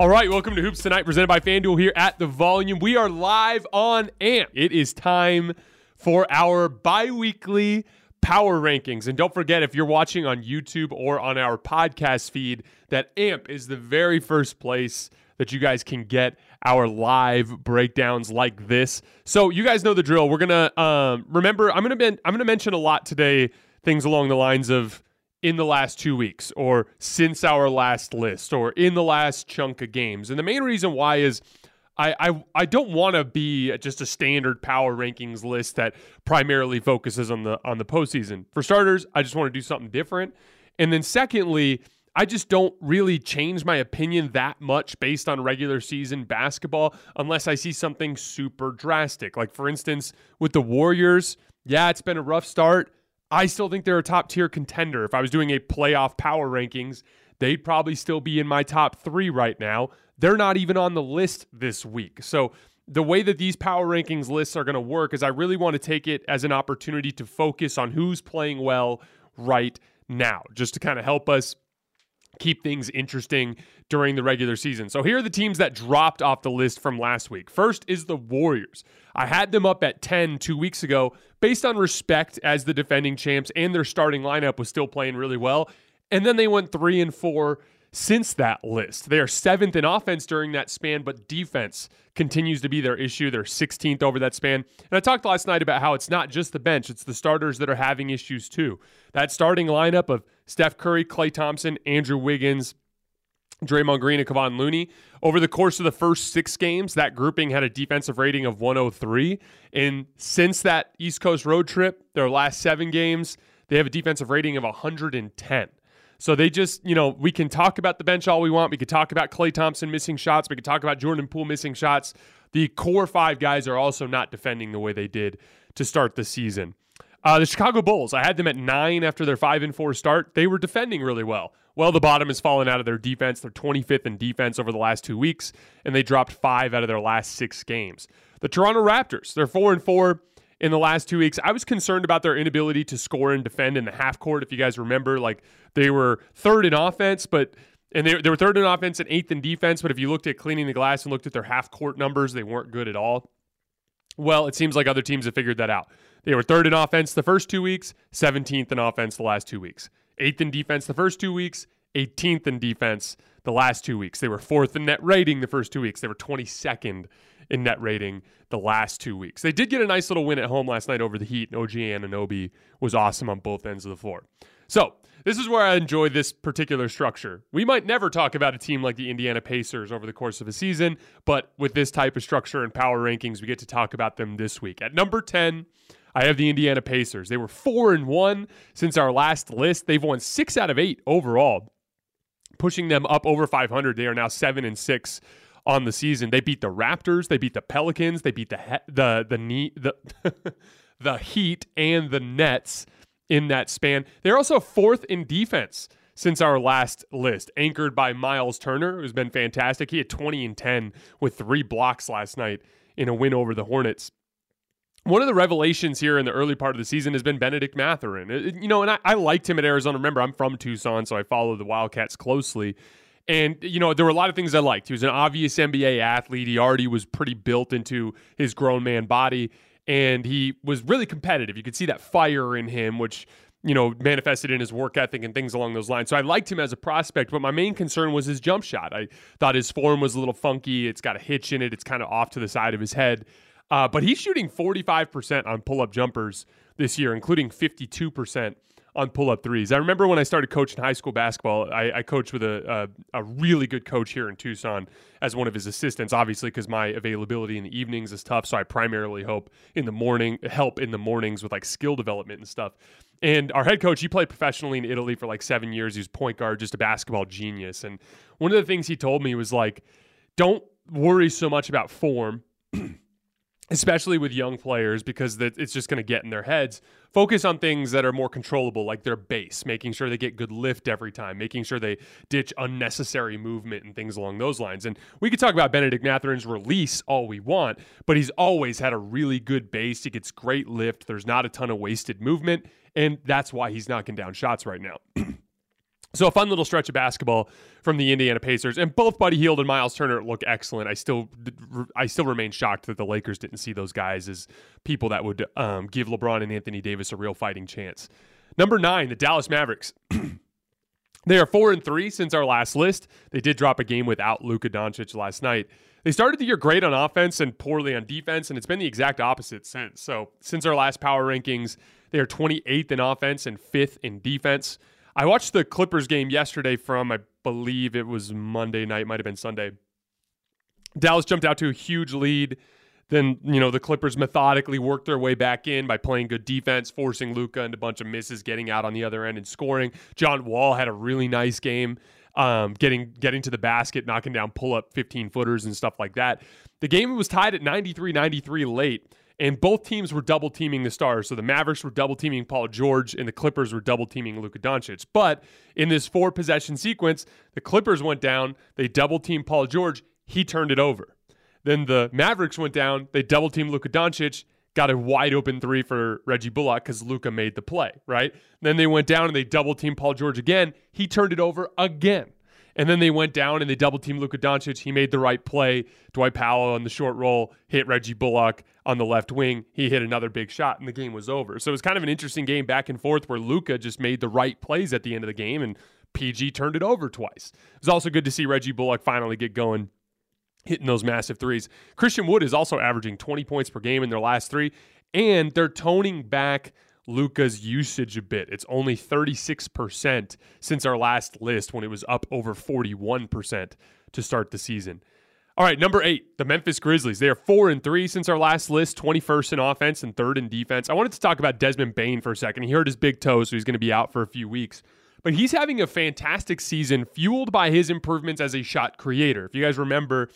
All right, welcome to Hoops Tonight, presented by FanDuel here at the Volume. We are live on AMP. It is time for our bi weekly power rankings. And don't forget, if you're watching on YouTube or on our podcast feed, that AMP is the very first place that you guys can get our live breakdowns like this. So you guys know the drill. We're gonna um, remember. I'm gonna I'm gonna mention a lot today. Things along the lines of in the last two weeks or since our last list or in the last chunk of games. And the main reason why is I, I, I don't want to be just a standard power rankings list that primarily focuses on the on the postseason. For starters, I just want to do something different. And then secondly, I just don't really change my opinion that much based on regular season basketball unless I see something super drastic. Like for instance, with the Warriors, yeah, it's been a rough start I still think they're a top tier contender. If I was doing a playoff power rankings, they'd probably still be in my top three right now. They're not even on the list this week. So, the way that these power rankings lists are going to work is I really want to take it as an opportunity to focus on who's playing well right now, just to kind of help us keep things interesting during the regular season. So here are the teams that dropped off the list from last week. First is the Warriors. I had them up at 10 two weeks ago based on respect as the defending champs and their starting lineup was still playing really well. And then they went 3 and 4 since that list. They are seventh in offense during that span, but defense continues to be their issue. They're 16th over that span. And I talked last night about how it's not just the bench, it's the starters that are having issues too. That starting lineup of Steph Curry, Klay Thompson, Andrew Wiggins, Draymond Green, and Kevon Looney. Over the course of the first six games, that grouping had a defensive rating of 103. And since that East Coast road trip, their last seven games, they have a defensive rating of 110. So they just, you know, we can talk about the bench all we want. We could talk about Klay Thompson missing shots. We could talk about Jordan Poole missing shots. The core five guys are also not defending the way they did to start the season. Uh, the Chicago Bulls, I had them at nine after their five and four start. They were defending really well. Well, the bottom has fallen out of their defense. They're 25th in defense over the last two weeks, and they dropped five out of their last six games. The Toronto Raptors, they're four and four in the last two weeks. I was concerned about their inability to score and defend in the half court. If you guys remember, like they were third in offense, but and they, they were third in offense and eighth in defense. But if you looked at cleaning the glass and looked at their half court numbers, they weren't good at all. Well, it seems like other teams have figured that out. They were third in offense the first two weeks, 17th in offense the last two weeks, eighth in defense the first two weeks, 18th in defense the last two weeks. They were fourth in net rating the first two weeks. They were 22nd in net rating the last two weeks. They did get a nice little win at home last night over the Heat, and OG Anunoby was awesome on both ends of the floor. So, this is where I enjoy this particular structure. We might never talk about a team like the Indiana Pacers over the course of a season, but with this type of structure and power rankings, we get to talk about them this week. At number 10, I have the Indiana Pacers. They were 4 and 1 since our last list. They've won 6 out of 8 overall, pushing them up over 500. They are now 7 and 6 on the season. They beat the Raptors, they beat the Pelicans, they beat the he- the the the the Heat and the Nets in that span. They're also fourth in defense since our last list, anchored by Miles Turner, who's been fantastic. He had 20 and 10 with three blocks last night in a win over the Hornets. One of the revelations here in the early part of the season has been Bennedict Mathurin. You know, and I, I liked him at Arizona. Remember, I'm from Tucson, so I follow the Wildcats closely. And, you know, there were a lot of things I liked. He was an obvious NBA athlete. He already was pretty built into his grown man body and he was really competitive. You could see that fire in him, which you know manifested in his work ethic and things along those lines. So I liked him as a prospect, but my main concern was his jump shot. I thought his form was a little funky. It's got a hitch in it. It's kind of off to the side of his head. Uh, but he's shooting 45% on pull up jumpers this year, including 52% on pull up threes. I remember when I started coaching high school basketball, I, I coached with a, a, a, really good coach here in Tucson as one of his assistants, obviously, because my availability in the evenings is tough. So I primarily hope in the morning, help in the mornings with like skill development and stuff. And our head coach, he played professionally in Italy for like seven years. He was point guard, just a basketball genius. And one of the things he told me was like, don't worry so much about form. especially with young players because it's just going to get in their heads. Focus on things that are more controllable, like their base, making sure they get good lift every time, making sure they ditch unnecessary movement and things along those lines. And we could talk about Bennedict Mathurin's release all we want, but he's always had a really good base. He gets great lift. There's not a ton of wasted movement, and that's why he's knocking down shots right now. So a fun little stretch of basketball from the Indiana Pacers, and both Buddy Hield and Miles Turner look excellent. I still, I still remain shocked that the Lakers didn't see those guys as people that would um, give LeBron and Anthony Davis a real fighting chance. Number nine, the Dallas Mavericks. they are four and three since our last list. They did drop a game without Luka Doncic last night. They started the year great on offense and poorly on defense, and it's been the exact opposite since. So since our last power rankings, they are 28th in offense and fifth in defense. I watched the Clippers game yesterday from, I believe it was Monday night, might have been Sunday. Dallas jumped out to a huge lead. Then, you know, the Clippers methodically worked their way back in by playing good defense, forcing Luka into a bunch of misses, getting out on the other end and scoring. John Wall had a really nice game, um, getting getting to the basket, knocking down pull up 15 footers and stuff like that. The game was tied at 93 93 late and both teams were double teaming the stars. So the Mavericks were double teaming Paul George, and the Clippers were double teaming Luka Doncic. But in this four possession sequence, the Clippers went down, they double teamed Paul George, he turned it over. Then the Mavericks went down, they double teamed Luka Doncic, got a wide open three for Reggie Bullock because Luka made the play, right? Then they went down and they double teamed Paul George again. He turned it over again. And then they went down and they double teamed Luka Doncic. He made the right play. Dwight Powell on the short roll hit Reggie Bullock on the left wing. He hit another big shot and the game was over. So it was kind of an interesting game back and forth where Luka just made the right plays at the end of the game and PG turned it over twice. It was also good to see Reggie Bullock finally get going hitting those massive threes. Christian Wood is also averaging 20 points per game in their last three, and they're toning back Luka's usage a bit. It's only 36% since our last list when it was up over 41% to start the season. All right, number eight, the Memphis Grizzlies. They are four and three since our last list, 21st in offense and third in defense. I wanted to talk about Desmond Bane for a second. He hurt his big toe, so he's going to be out for a few weeks. But he's having a fantastic season fueled by his improvements as a shot creator. If you guys remember,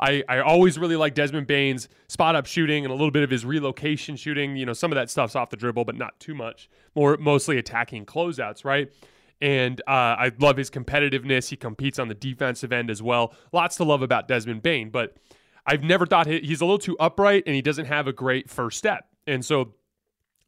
I, I always really like Desmond Bane's spot up shooting and a little bit of his relocation shooting. You know, some of that stuff's off the dribble, but not too much. More mostly attacking closeouts, right? And uh, I love his competitiveness. He competes on the defensive end as well. Lots to love about Desmond Bane, but I've never thought he, he's a little too upright and he doesn't have a great first step. And so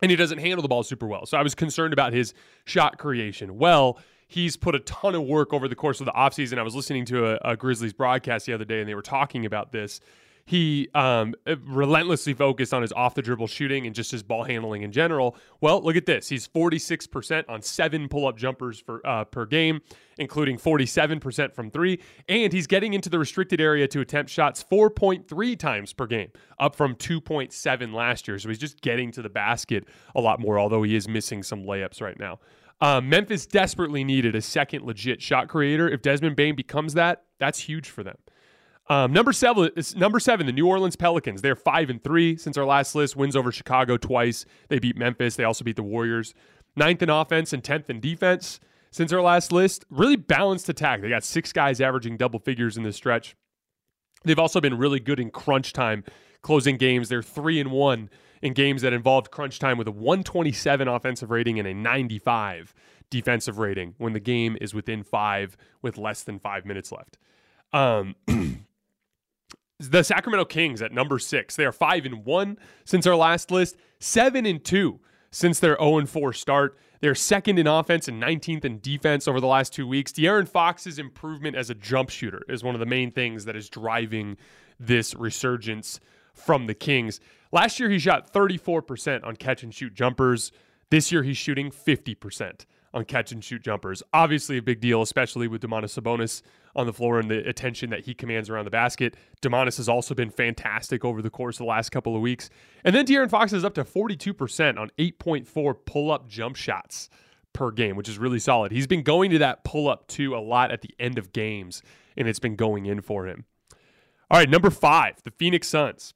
and he doesn't handle the ball super well. So I was concerned about his shot creation. Well, he's put a ton of work over the course of the offseason. I was listening to a, a Grizzlies broadcast the other day, and they were talking about this he um, relentlessly focused on his off the dribble shooting and just his ball handling in general. Well, look at this. He's 46% on seven pull up jumpers for, uh, per game, including 47% from three. And he's getting into the restricted area to attempt shots 4.3 times per game, up from 2.7 last year. So he's just getting to the basket a lot more, although he is missing some layups right now. Uh, Memphis desperately needed a second legit shot creator. If Desmond Bane becomes that, that's huge for them. Um, number seven number seven, the New Orleans Pelicans. They're five and three since our last list. Wins over Chicago twice. They beat Memphis. They also beat the Warriors. Ninth in offense and tenth in defense since our last list. Really balanced attack. They got six guys averaging double figures in this stretch. They've also been really good in crunch time, closing games. They're three and one in games that involved crunch time with a 127 offensive rating and a 95 defensive rating when the game is within five with less than five minutes left. Um, the Sacramento Kings at number six. They are five and one since our last list, seven and two since their 0 and 4 start. They're second in offense and 19th in defense over the last two weeks. De'Aaron Fox's improvement as a jump shooter is one of the main things that is driving this resurgence from the Kings. Last year, he shot 34% on catch and shoot jumpers. This year, he's shooting 50% on catch and shoot jumpers. Obviously, a big deal, especially with Domantas Sabonis on the floor and the attention that he commands around the basket. Domantas has also been fantastic over the course of the last couple of weeks. And then De'Aaron Fox is up to 42% on 8.4 pull up jump shots per game, which is really solid. He's been going to that pull up too a lot at the end of games, and it's been going in for him. All right, number five, the Phoenix Suns.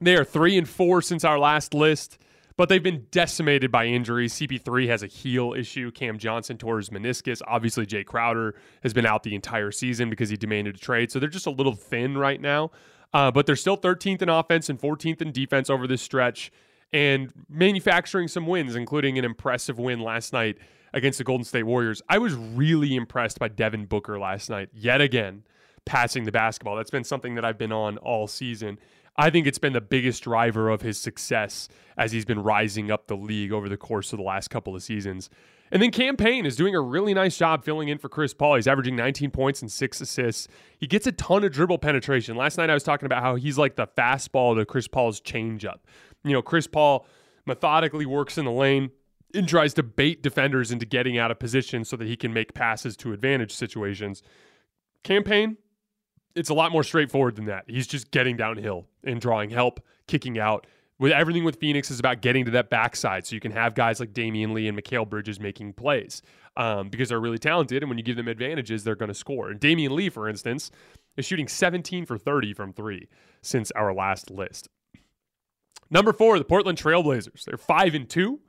They are three and four since our last list but they've been decimated by injuries. CP3 has a heel issue. Cam Johnson tore his meniscus. Obviously, Jae Crowder has been out the entire season because he demanded a trade. So they're just a little thin right now. Uh, but they're still 13th in offense and 14th in defense over this stretch and manufacturing some wins, including an impressive win last night against the Golden State Warriors. I was really impressed by Devin Booker last night, yet again, passing the basketball. That's been something that I've been on all season. I think it's been the biggest driver of his success as he's been rising up the league over the course of the last couple of seasons. And then Cam Payne is doing a really nice job filling in for Chris Paul. He's averaging 19 points and six assists. He gets a ton of dribble penetration. Last night I was talking about how he's like the fastball to Chris Paul's changeup. You know, Chris Paul methodically works in the lane and tries to bait defenders into getting out of position so that he can make passes to advantage situations. Cam Payne it's a lot more straightforward than that. He's just getting downhill and drawing help, kicking out. With everything with Phoenix is about getting to that backside, so you can have guys like Damion Lee and Mikal Bridges making plays um, because they're really talented, and when you give them advantages, they're going to score. And Damion Lee, for instance, is shooting 17 for 30 from three since our last list. Number four, the Portland Trailblazers. They're five and two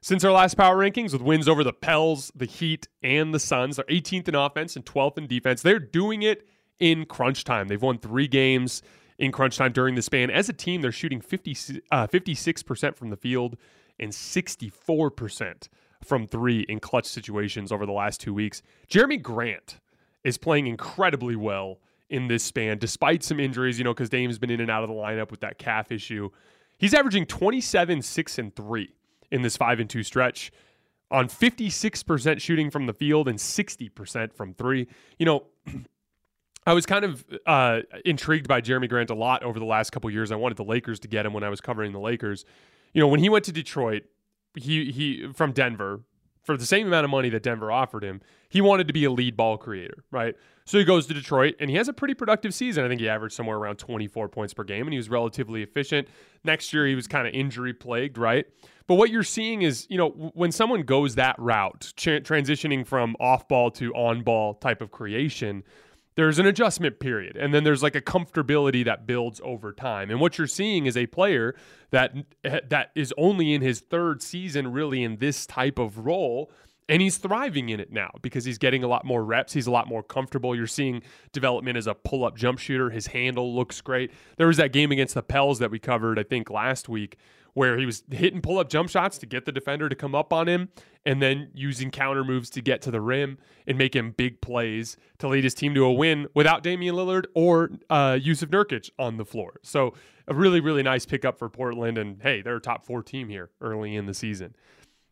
since our last power rankings with wins over the Pels, the Heat, and the Suns. They're 18th in offense and 12th in defense. They're doing it in crunch time. They've won three games in crunch time during the span. As a team, they're shooting 50, uh, 56% from the field and 64% from three in clutch situations over the last two weeks. Jerami Grant is playing incredibly well in this span, despite some injuries, you know, because Dame's been in and out of the lineup with that calf issue. He's averaging 27, 6, and 3 in this 5 and 2 stretch on 56% shooting from the field and 60% from three. You know, I was kind of uh, intrigued by Jerami Grant a lot over the last couple years. I wanted the Lakers to get him when I was covering the Lakers. You know, when he went to Detroit, he he from Denver for the same amount of money that Denver offered him, he wanted to be a lead ball creator, right? So he goes to Detroit and he has a pretty productive season. I think he averaged somewhere around 24 points per game and he was relatively efficient. Next year he was kind of injury plagued, right? But what you're seeing is, you know, when someone goes that route, transitioning from off ball to on ball type of creation, there's an adjustment period and then there's like a comfortability that builds over time. And what you're seeing is a player that eh, that is only in his third season really in this type of role and he's thriving in it now because he's getting a lot more reps. He's a lot more comfortable. You're seeing development as a pull up jump shooter. His handle looks great. There was that game against the Pels that we covered, I think, last week, where he was hitting pull up jump shots to get the defender to come up on him and then using counter moves to get to the rim and make him big plays to lead his team to a win without Damian Lillard or uh, Jusuf Nurkic on the floor. So, a really, really nice pickup for Portland. And hey, they're a top four team here early in the season.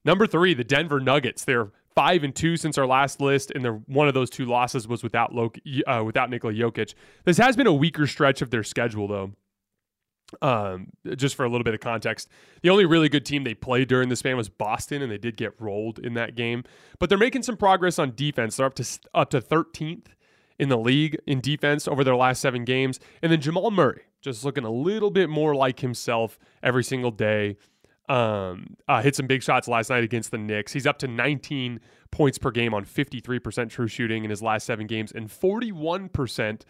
Number three, the Denver Nuggets. They're five and two since our last list, and one of those two losses was without Lok- uh, without Nikola Jokic. This has been a weaker stretch of their schedule, though. Um, just for a little bit of context, the only really good team they played during this span was Boston, and they did get rolled in that game. But they're making some progress on defense. They're up to up to 13th in the league in defense over their last seven games, and then Jamal Murray just looking a little bit more like himself every single day. Um, uh, hit some big shots last night against the Knicks. He's up to 19 points per game on 53% true shooting in his last seven games and 41%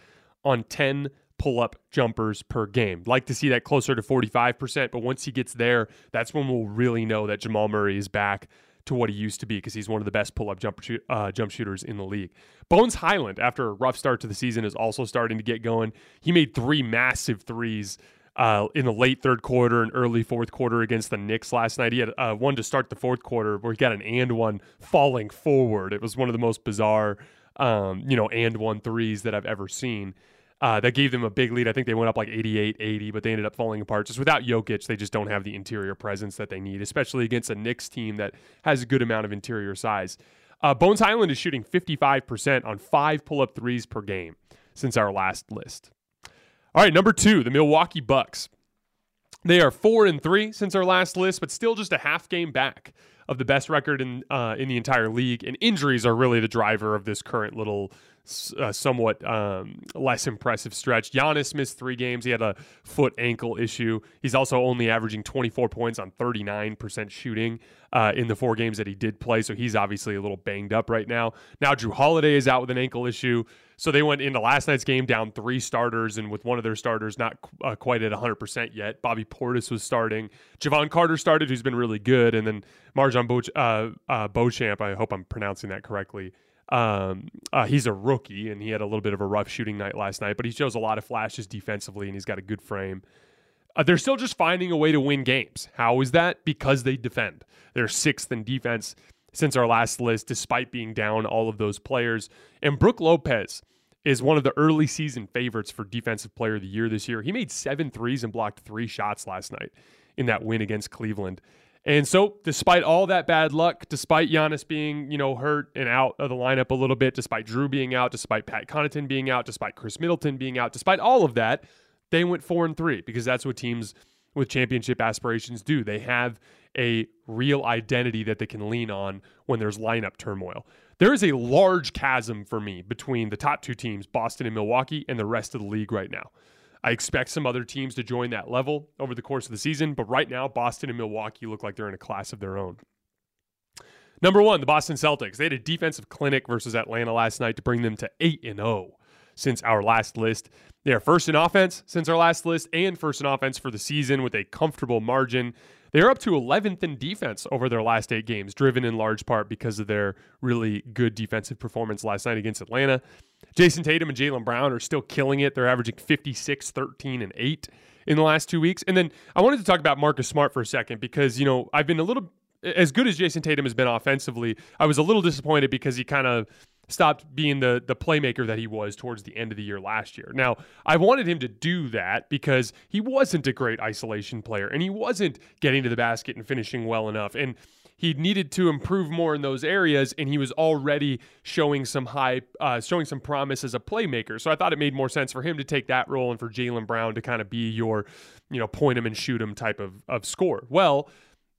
on 10 pull up jumpers per game. Like to see that closer to 45%, but once he gets there, that's when we'll really know that Jamal Murray is back to what he used to be because he's one of the best pull up jump, uh, jump shooters in the league. Bones Hyland, after a rough start to the season, is also starting to get going. He made three massive threes uh, in the late third quarter and early fourth quarter against the Knicks last night. He had uh, one to start the fourth quarter where he got an and one falling forward. It was one of the most bizarre, um, you know, and one threes that I've ever seen. Uh, that gave them a big lead. I think they went up like 88 80, but they ended up falling apart. Just without Jokic, they just don't have the interior presence that they need, especially against a Knicks team that has a good amount of interior size. Uh, Bones Hyland is shooting 55% on five pull up threes per game since our last list. All right, number two, the Milwaukee Bucks. They are four and three since our last list, but still just a half game back of the best record in uh, in the entire league. And injuries are really the driver of this current little uh, somewhat um, less impressive stretch. Giannis missed three games. He had a foot ankle issue. He's also only averaging 24 points on 39% shooting uh, in the four games that he did play. So he's obviously a little banged up right now. Now, Jrue Holiday is out with an ankle issue. So they went into last night's game down three starters, and with one of their starters not uh, quite at 100% yet. Bobby Portis was starting. Jevon Carter started, who's been really good. And then MarJon Bo- uh, uh, Beauchamp, I hope I'm pronouncing that correctly, um, uh, he's a rookie and he had a little bit of a rough shooting night last night, but he shows a lot of flashes defensively and he's got a good frame. Uh, they're still just finding a way to win games. How is that? Because they defend. They're sixth in defense since our last list, despite being down all of those players. And Brook Lopez is one of the early season favorites for Defensive Player of the Year this year. He made seven threes and blocked three shots last night in that win against Cleveland. And so, despite all that bad luck, despite Giannis being, you know, hurt and out of the lineup a little bit, despite Jrue being out, despite Pat Connaughton being out, despite Khris Middleton being out, despite all of that, they went four and three because that's what teams with championship aspirations do. They have a real identity that they can lean on when there's lineup turmoil. There is a large chasm for me between the top two teams, Boston and Milwaukee, and the rest of the league right now. I expect some other teams to join that level over the course of the season, but right now, Boston and Milwaukee look like they're in a class of their own. Number one, the Boston Celtics. They had a defensive clinic versus Atlanta last night to bring them to 8 and 0 since our last list. They are first in offense since our last list and first in offense for the season with a comfortable margin. They are up to 11th in defense over their last eight games, driven in large part because of their really good defensive performance last night against Atlanta. Jayson Tatum and Jaylen Brown are still killing it. They're averaging 56, 13, and 8 in the last two weeks. And then I wanted to talk about Marcus Smart for a second because, you know, I've been a little, as good as Jayson Tatum has been offensively, I was a little disappointed because he kind of stopped being the the playmaker that he was towards the end of the year last year. Now, I wanted him to do that because he wasn't a great isolation player and he wasn't getting to the basket and finishing well enough. And he needed to improve more in those areas, and he was already showing some high, uh, showing some promise as a playmaker. So I thought it made more sense for him to take that role and for Jaylen Brown to kind of be your, you know, point him and shoot him type of of score. Well,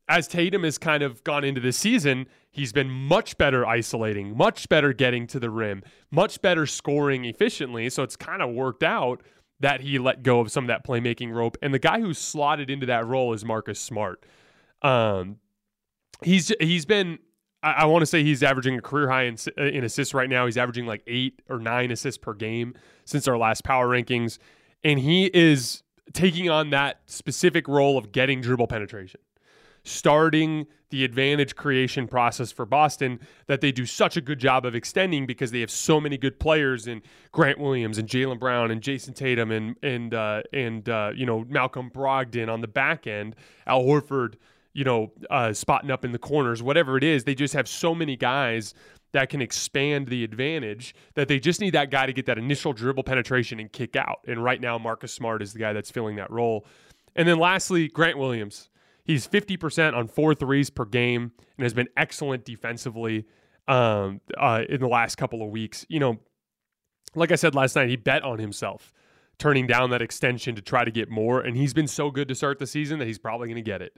as Tatum has kind of gone into this season, he's been much better isolating, much better getting to the rim, much better scoring efficiently. So it's kind of worked out that he let go of some of that playmaking rope. And the guy who slotted into that role is Marcus Smart. Um, he's he's been I, want to say he's averaging a career high in, in assists right now. He's averaging like eight or nine assists per game since our last power rankings, and he is taking on that specific role of getting dribble penetration starting the advantage creation process for Boston that they do such a good job of extending because they have so many good players in Grant Williams and Jaylen Brown and Jayson Tatum and and uh, and uh, you know Malcolm Brogdon on the back end, Al Horford, you know, uh, spotting up in the corners, whatever it is. They just have so many guys that can expand the advantage that they just need that guy to get that initial dribble penetration and kick out. And right now, Marcus Smart is the guy that's filling that role. And then lastly, Grant Williams. He's 50% on four threes per game and has been excellent defensively um, uh, in the last couple of weeks. You know, like I said last night, he bet on himself turning down that extension to try to get more, and he's been so good to start the season that he's probably going to get it.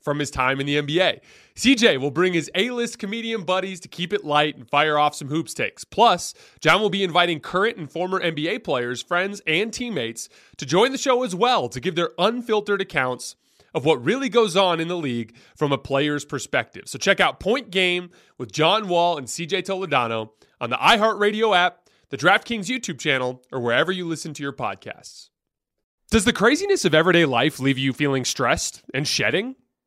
from his time in the NBA. CJ will bring his A list comedian buddies to keep it light and fire off some hoops takes. Plus, John will be inviting current and former NBA players, friends, and teammates to join the show as well to give their unfiltered accounts of what really goes on in the league from a player's perspective. So check out Point Game with John Wall and CJ Toledano on the iHeartRadio app, the DraftKings YouTube channel, or wherever you listen to your podcasts. Does the craziness of everyday life leave you feeling stressed and shedding?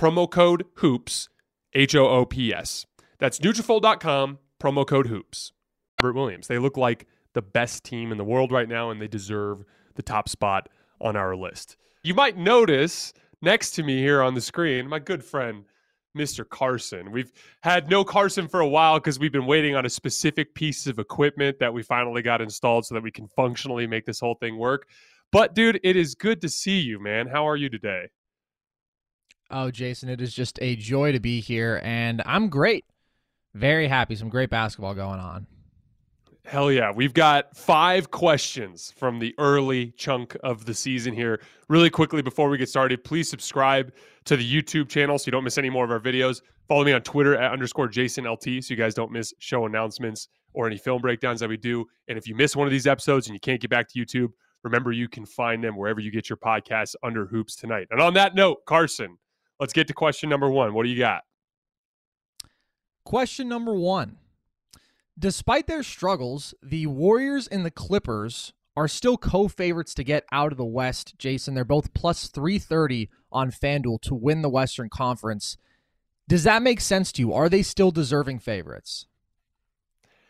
promo code HOOPS, H-O-O-P-S. That's Nutrafol.com, promo code HOOPS. Robert Williams. They look like the best team in the world right now, and they deserve the top spot on our list. You might notice next to me here on the screen, my good friend, Mr. Carson. We've had no Carson for a while because we've been waiting on a specific piece of equipment that we finally got installed so that we can functionally make this whole thing work. But, dude, it is good to see you, man. How are you today? Oh, Jason, it is just a joy to be here, and I'm great. Very happy. Some great basketball going on. Hell yeah. We've got five questions from the early chunk of the season here. Really quickly before we get started, please subscribe to the YouTube channel so you don't miss any more of our videos. Follow me on Twitter at underscore Jason LT so you guys don't miss show announcements or any film breakdowns that we do. And if you miss one of these episodes and you can't get back to YouTube, remember you can find them wherever you get your podcasts under Hoops tonight. And on that note, Carson, let's get to question number one. What do you got? Question number one. Despite their struggles, the Warriors and the Clippers are still co favorites to get out of the West. Jason, they're both plus 330 on FanDuel to win the Western Conference. Does that make sense to you? Are they still deserving favorites?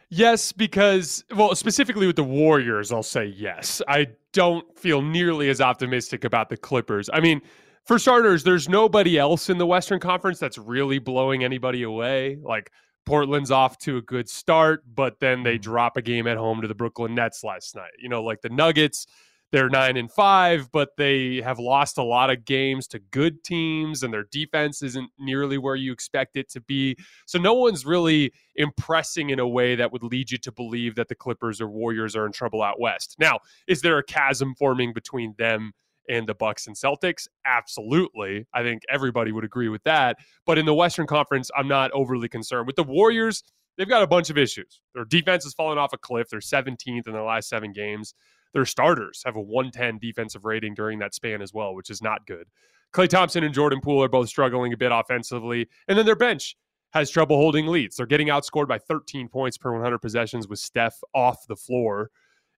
Yes, because, well, specifically with the Warriors, I'll say yes. I don't feel nearly as optimistic about the Clippers. I mean, for starters, there's nobody else in the Western Conference that's really blowing anybody away. Like, Portland's off to a good start, but then they mm-hmm. drop a game at home to the Brooklyn Nets last night. You know, like the Nuggets, they're nine and five, but they have lost a lot of games to good teams, and their defense isn't nearly where you expect it to be. So no one's really impressing in a way that would lead you to believe that the Clippers or Warriors are in trouble out west. Now, is there a chasm forming between them? And the Bucks and Celtics? Absolutely. I think everybody would agree with that. But in the Western Conference, I'm not overly concerned. With the Warriors, they've got a bunch of issues. Their defense has fallen off a cliff. They're 17th in their last seven games. Their starters have a 110 defensive rating during that span as well, which is not good. Klay Thompson and Jordan Poole are both struggling a bit offensively. And then their bench has trouble holding leads. They're getting outscored by 13 points per 100 possessions with Steph off the floor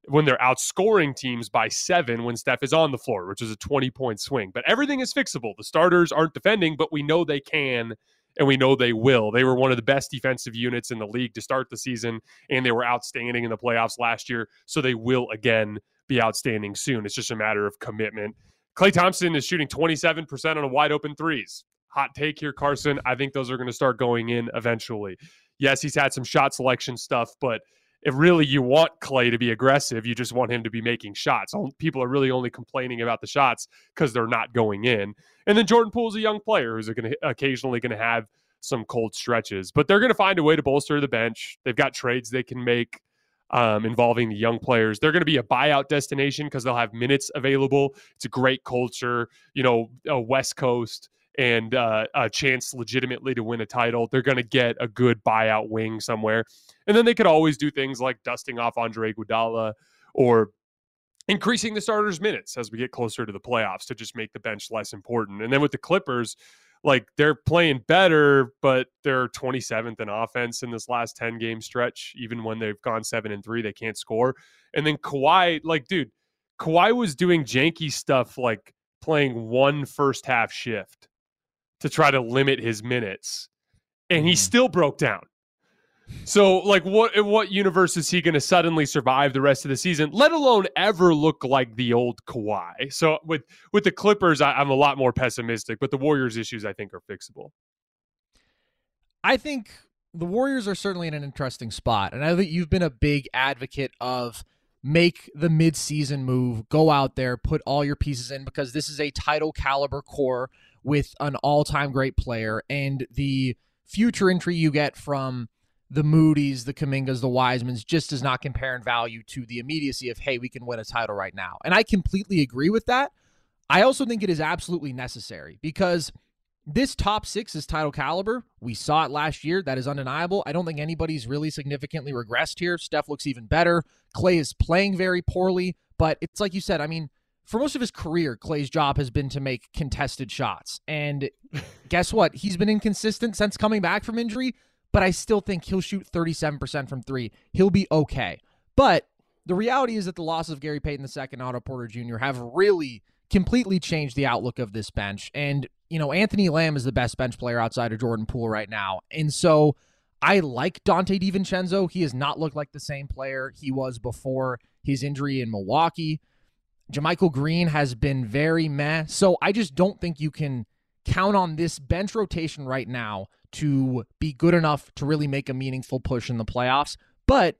when they're outscoring teams by seven when Steph is on the floor, which is a 20 point swing. But everything is fixable. The starters aren't defending, but we know they can and we know they will. They were one of the best defensive units in the league to start the season, and they were outstanding in the playoffs last year. So they will again be outstanding soon. It's just a matter of commitment. Klay Thompson is shooting 27% on a wide open threes. Hot take here, Carson. I think those are going to start going in eventually. Yes, he's had some shot selection stuff, but if really you want Klay to be aggressive, you just want him to be making shots. People are really only complaining about the shots because they're not going in. And then Jordan Poole is a young player who's to occasionally going to have some cold stretches, but they're going to find a way to bolster the bench. They've got trades they can make um, involving the young players. They're going to be a buyout destination because they'll have minutes available. It's a great culture, you know, a West Coast and uh, a chance legitimately to win a title, they're going to get a good buyout wing somewhere. And then they could always do things like dusting off Andre Iguodala or increasing the starters' minutes as we get closer to the playoffs to just make the bench less important. And then with the Clippers, like they're playing better, but they're 27th in offense in this last 10 game stretch. Even when they've gone seven and three, they can't score. And then Kawhi, like, dude, Kawhi was doing janky stuff like playing one first half shift to try to limit his minutes, and he mm. still broke down. So, like, what in what universe is he going to suddenly survive the rest of the season? Let alone ever look like the old Kawhi. So, with with the Clippers, I, I'm a lot more pessimistic, but the Warriors' issues I think are fixable. I think the Warriors are certainly in an interesting spot, and I think you've been a big advocate of make the midseason move, go out there, put all your pieces in because this is a title caliber core with an all-time great player and the future entry you get from the Moody's, the Kumingas, the Wisemans just does not compare in value to the immediacy of, hey, we can win a title right now. And I completely agree with that. I also think it is absolutely necessary because this top six is title caliber. We saw it last year. That is undeniable. I don't think anybody's really significantly regressed here. Steph looks even better. Klay is playing very poorly, but it's like you said, I mean, for most of his career, Klay's job has been to make contested shots. And guess what? He's been inconsistent since coming back from injury, but I still think he'll shoot 37% from three. He'll be okay. But the reality is that the loss of Gary Payton II and Otto Porter Jr. have really completely changed the outlook of this bench. And, you know, Anthony Lamb is the best bench player outside of Jordan Poole right now. And so I like Donte DiVincenzo. He has not looked like the same player he was before his injury in Milwaukee. JaMychal Green has been very meh. So I just don't think you can count on this bench rotation right now to be good enough to really make a meaningful push in the playoffs. But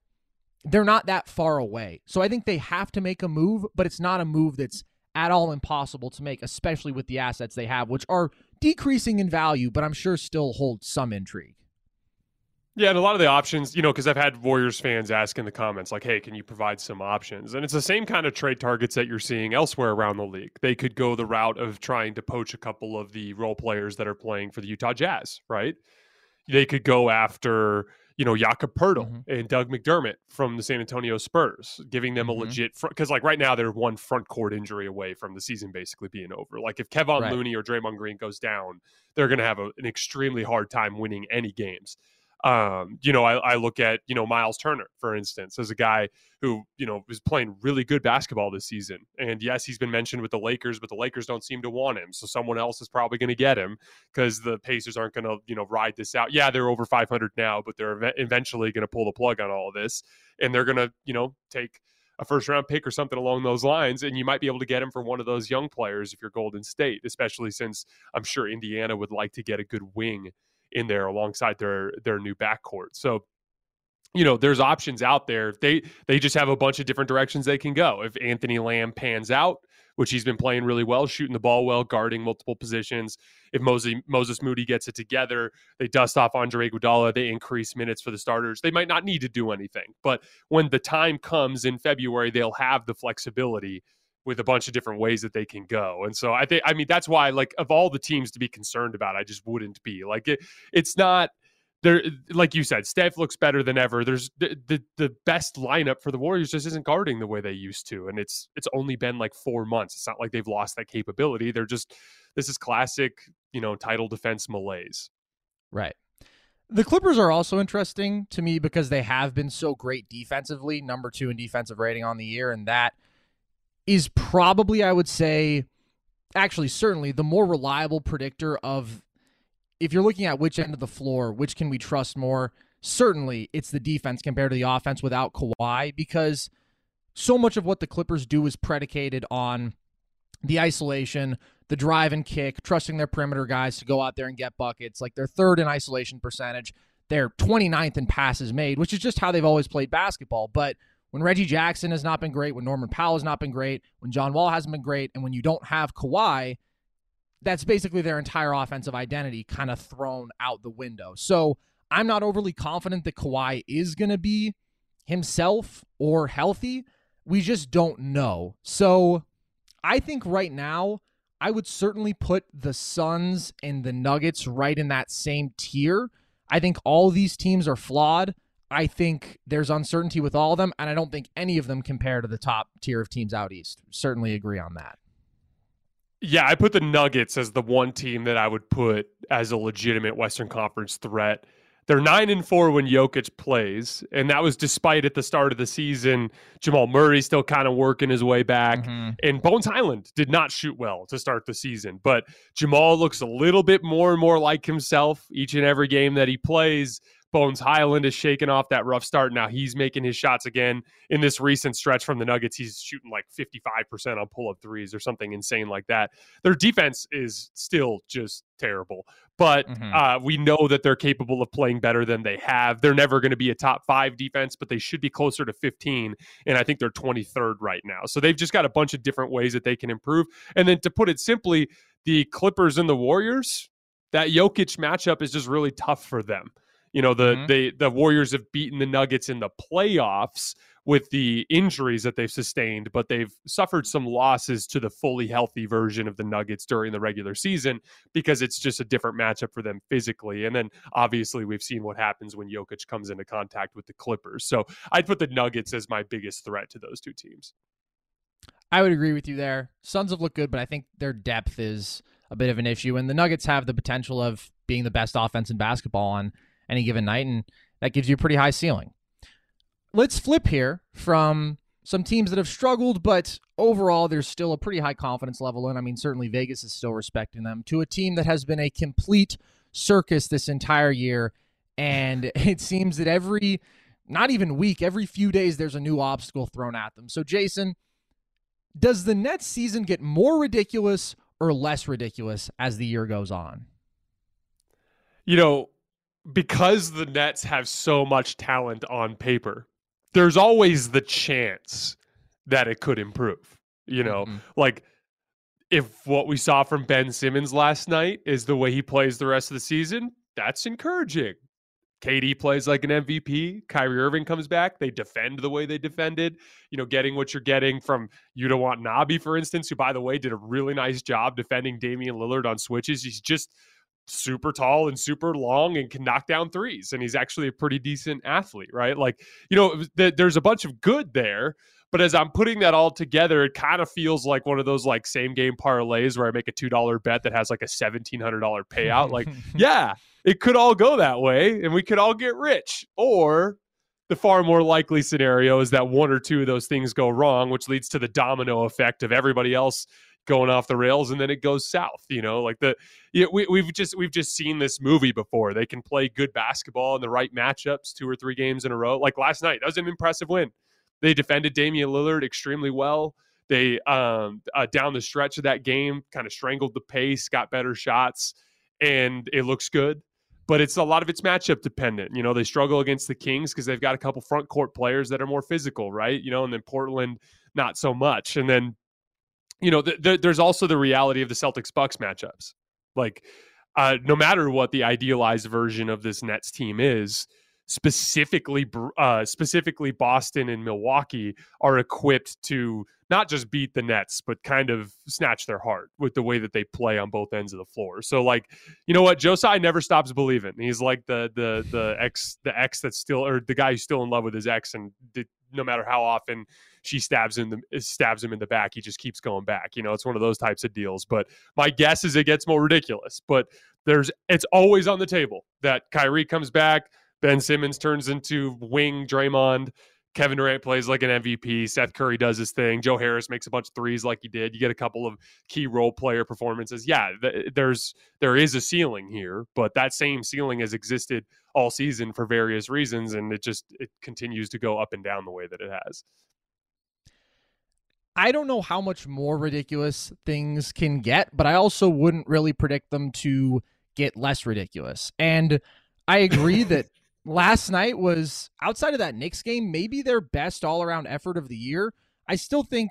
they're not that far away. So I think they have to make a move, but it's not a move that's at all impossible to make, especially with the assets they have, which are decreasing in value, but I'm sure still hold some intrigue. Yeah, and a lot of the options, you know, because I've had Warriors fans ask in the comments, like, hey, can you provide some options? And it's the same kind of trade targets that you're seeing elsewhere around the league. They could go the route of trying to poach a couple of the role players that are playing for the Utah Jazz, right? They could go after, you know, Jakob Poeltl Mhm. and Doug McDermott from the San Antonio Spurs, giving them Mhm. a legit front. Because, like, right now, they're one front court injury away from the season basically being over. Like, if Kevon Right. Looney or Draymond Green goes down, they're going to have a, an extremely hard time winning any games. Um, you know, I, I look at you know Miles Turner, for instance, as a guy who you know was playing really good basketball this season. And yes, he's been mentioned with the Lakers, but the Lakers don't seem to want him, so someone else is probably going to get him because the Pacers aren't going to you know ride this out. Yeah, they're over 500 now, but they're ev- eventually going to pull the plug on all of this, and they're going to you know take a first round pick or something along those lines, and you might be able to get him for one of those young players if you're Golden State, especially since I'm sure Indiana would like to get a good wing in there alongside their their new backcourt. So you know there's options out there. They they just have a bunch of different directions they can go. If anthony lamb pans out which he's been playing really well shooting the ball well guarding multiple positions if moses, moses moody gets it together they dust off andre Iguodala, they increase minutes for the starters they might not need to do anything. But when the time comes in february they'll have the flexibility with a bunch of different ways that they can go and so i think i mean that's why like of all the teams to be concerned about i just wouldn't be like it, it's not there like you said steph looks better than ever there's the, the the best lineup for the warriors just isn't guarding the way they used to and it's it's only been like four months it's not like they've lost that capability they're just this is classic you know title defense malaise Right. The Clippers are also interesting to me because they have been so great defensively, number two in defensive rating on the year, and that is probably, I would say, actually, certainly the more reliable predictor of if you're looking at which end of the floor, which can we trust more, certainly it's the defense compared to the offense without Kawhi because so much of what the Clippers do is predicated on the isolation, the drive and kick, trusting their perimeter guys to go out there and get buckets. Like they're third in isolation percentage. They're 29th in passes made, which is just how they've always played basketball. But when Reggie Jackson has not been great, when Norman Powell has not been great, when John Wall hasn't been great, and when you don't have Kawhi, that's basically their entire offensive identity kind of thrown out the window. So I'm not overly confident that Kawhi is going to be himself or healthy. We just don't know. So I think right now, I would certainly put the Suns and the Nuggets right in that same tier. I think all these teams are flawed. I think there's uncertainty with all of them, and I don't think any of them compare to the top tier of teams out east. Certainly agree on that. yeah i put the nuggets as the one team that i would put as a legitimate western conference threat they're nine and four when Jokic plays, and that was despite at the start of the season Jamal Murray still kind of working his way back. Mm-hmm. And Bones Hyland did not shoot well to start the season, but Jamal looks a little bit more and more like himself each and every game that he plays. Bones Hyland is shaking off that rough start. Now he's making his shots again. In this recent stretch from the Nuggets, he's shooting like 55% on pull up threes or something insane like that. Their defense is still just terrible, but Mhm. uh, we know that they're capable of playing better than they have. They're never going to be a top five defense, but they should be closer to 15. And I think they're 23rd right now. So they've just got a bunch of different ways that they can improve. And then to put it simply, the Clippers and the Warriors, that Jokic matchup is just really tough for them. You know, the Mhm. they the Warriors have beaten the Nuggets in the playoffs with the injuries that they've sustained, but they've suffered some losses to the fully healthy version of the Nuggets during the regular season because it's just a different matchup for them physically. And then obviously we've seen what happens when Jokic comes into contact with the Clippers. So I'd put the Nuggets as my biggest threat to those two teams. I would agree with you there. Suns have looked good, but I think their depth is a bit of an issue. And the Nuggets have the potential of being the best offense in basketball on any given night, and that gives you a pretty high ceiling. Let's flip here from some teams that have struggled, but overall there's still a pretty high confidence level And I mean, certainly Vegas is still respecting them, to a team that has been a complete circus this entire year. And it seems that every, not even week, every few days, there's a new obstacle thrown at them. So, Jason, does the Nets season get more ridiculous or less ridiculous as the year goes on? You know, because the Nets have so much talent on paper, there's always the chance that it could improve. You know, Mhm. like if what we saw from Ben Simmons last night is the way he plays the rest of the season, that's encouraging. KD plays like an MVP. Kyrie Irving comes back. They defend the way they defended. You know, getting what you're getting from you don't want Watanabe, for instance, who, by the way, did a really nice job defending Damian Lillard on switches. He's just super tall and super long and can knock down threes. And he's actually a pretty decent athlete, right? Like, you know, th- there's a bunch of good there. But as I'm putting that all together, it kind of feels like one of those like same game parlays where I make a two dollar bet that has like a seventeen hundred dollar payout. like, yeah, it could all go that way, and we could all get rich. Or the far more likely scenario is that one or two of those things go wrong, which leads to the domino effect of everybody else going off the rails and then it goes south you know like the yeah, we, we've just we've just seen this movie before they can play good basketball in the right matchups two or three games in a row like last night that was an impressive win they defended Damian Lillard extremely well. They um, uh, down the stretch of that game kind of strangled the pace, got better shots, and it looks good. But it's a lot of it's matchup dependent. You know, they struggle against the Kings because they've got a couple front court players that are more physical, right? You know, and then Portland not so much. And then, you know, th- th- there's also the reality of the Celtics Bucks matchups. Like, uh, no matter what the idealized version of this Nets team is, specifically uh, specifically Boston and Milwaukee are equipped to not just beat the Nets, but kind of snatch their heart with the way that they play on both ends of the floor. So, like, you know what, Josiah never stops believing. He's like the the the ex the ex that's still or the guy who's still in love with his ex, and no matter how often she stabs the stabs him in the back, he just keeps going back. You know, it's one of those types of deals. But my guess is it gets more ridiculous. But there's it's always on the table that Kyrie comes back Ben Simmons turns into wing Draymond. Kevin Durant plays like an MVP. Seth Curry does his thing. Joe Harris makes a bunch of threes like he did. You get a couple of key role player performances. Yeah, th- there's there is a ceiling here, but that same ceiling has existed all season for various reasons, and it just it continues to go up and down the way that it has. I don't know how much more ridiculous things can get, but I also wouldn't really predict them to get less ridiculous. And I agree that last night was outside of that Knicks game, maybe their best all around effort of the year. I still think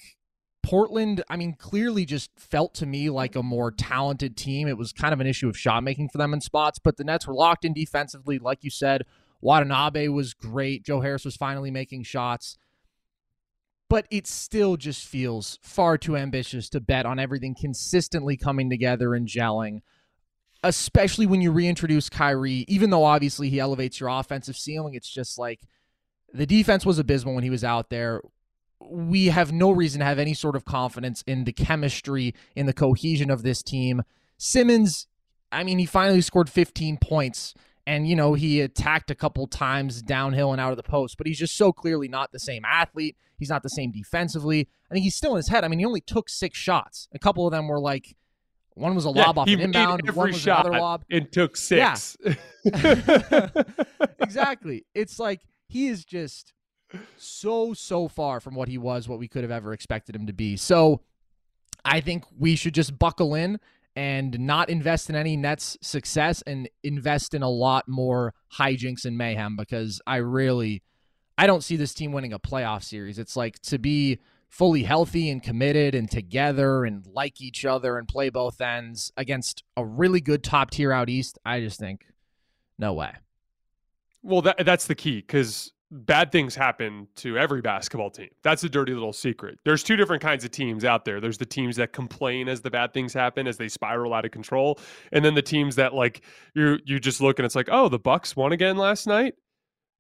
Portland, I mean, clearly just felt to me like a more talented team. It was kind of an issue of shot making for them in spots, but the Nets were locked in defensively. Like you said, Watanabe was great. Joe Harris was finally making shots. But it still just feels far too ambitious to bet on everything consistently coming together and gelling especially when you reintroduce Kyrie, even though obviously he elevates your offensive ceiling, it's just like the defense was abysmal when he was out there. We have no reason to have any sort of confidence in the chemistry, in the cohesion of this team. Simmons, I mean, he finally scored 15 points and, you know, he attacked a couple times downhill and out of the post, but he's just so clearly not the same athlete. He's not the same defensively. I think he's still in his head. I mean, he only took six shots. A couple of them were like one was a lob yeah, off an inbound. One was another lob. It took six. Yeah. exactly. It's like he is just so so far from what he was, what we could have ever expected him to be. So I think we should just buckle in and not invest in any Nets success and invest in a lot more hijinks and mayhem because I really I don't see this team winning a playoff series. It's like to be fully healthy and committed and together and like each other and play both ends against a really good top tier out east, I just think no way. Well, that, that's the key because bad things happen to every basketball team. That's a dirty little secret. There's two different kinds of teams out there. There's the teams that complain as the bad things happen as they spiral out of control, and then the teams that like you you just look and it's like, "Oh, the Bucks won again last night."